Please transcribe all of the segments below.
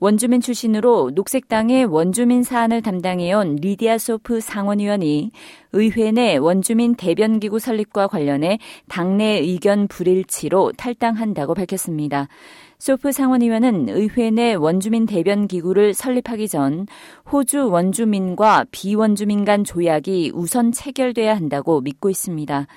원주민 출신으로 녹색당의 원주민 사안을 담당해온 리디아 소프 상원의원이 의회 내 원주민 대변기구 설립과 관련해 당내 의견 불일치로 탈당한다고 밝혔습니다. 소프 상원의원은 의회 내 원주민 대변 기구를 설립하기 전 호주 원주민과 비원주민 간 조약이 우선 체결돼야 한다고 믿고 있습니다.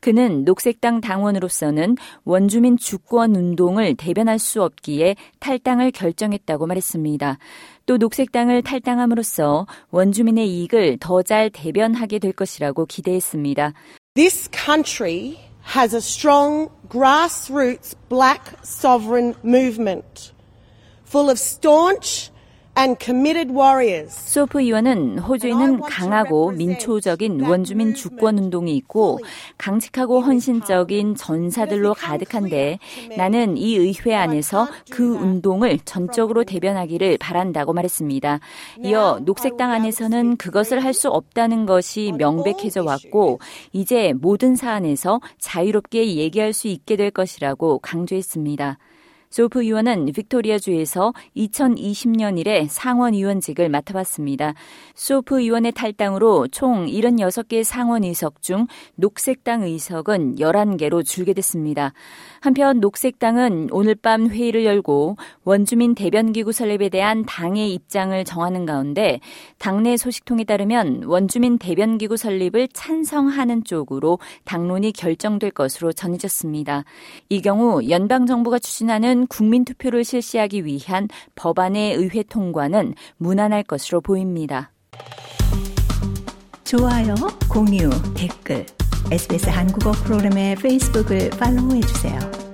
그는 녹색당 당원으로서는 원주민 주권 운동을 대변할 수 없기에 탈당을 결정했다고 말했습니다. 또 녹색당을 탈당함으로써 원주민의 이익을 더 잘 대변하게 될 것이라고 기대했습니다. This country has a strong grassroots black sovereign movement full of staunch 소프 의원은 호주에는 강하고 민초적인 원주민 주권 운동이 있고 강직하고 헌신적인 전사들로 가득한데 나는 이 의회 안에서 그 운동을 전적으로 대변하기를 바란다고 말했습니다. 이어 녹색당 안에서는 그것을 할 수 없다는 것이 명백해져 왔고 이제 모든 사안에서 자유롭게 얘기할 수 있게 될 것이라고 강조했습니다. 소프 의원은 빅토리아주에서 2020년 이래 상원 의원직을 맡아봤습니다. 소프 의원의 탈당으로 총 76개 상원 의석 중 녹색당 의석은 11개로 줄게 됐습니다. 한편 녹색당은 오늘 밤 회의를 열고 원주민 대변기구 설립에 대한 당의 입장을 정하는 가운데 당내 소식통에 따르면 원주민 대변기구 설립을 찬성하는 쪽으로 당론이 결정될 것으로 전해졌습니다. 이 경우 연방정부가 추진하는 국민 투표를 실시하기 위한 법안의 의회 통과는 무난할 것으로 보입니다. 좋아요, 공유, 댓글, SBS 한국어 프로그램의 페이스북을 팔로우해 주세요.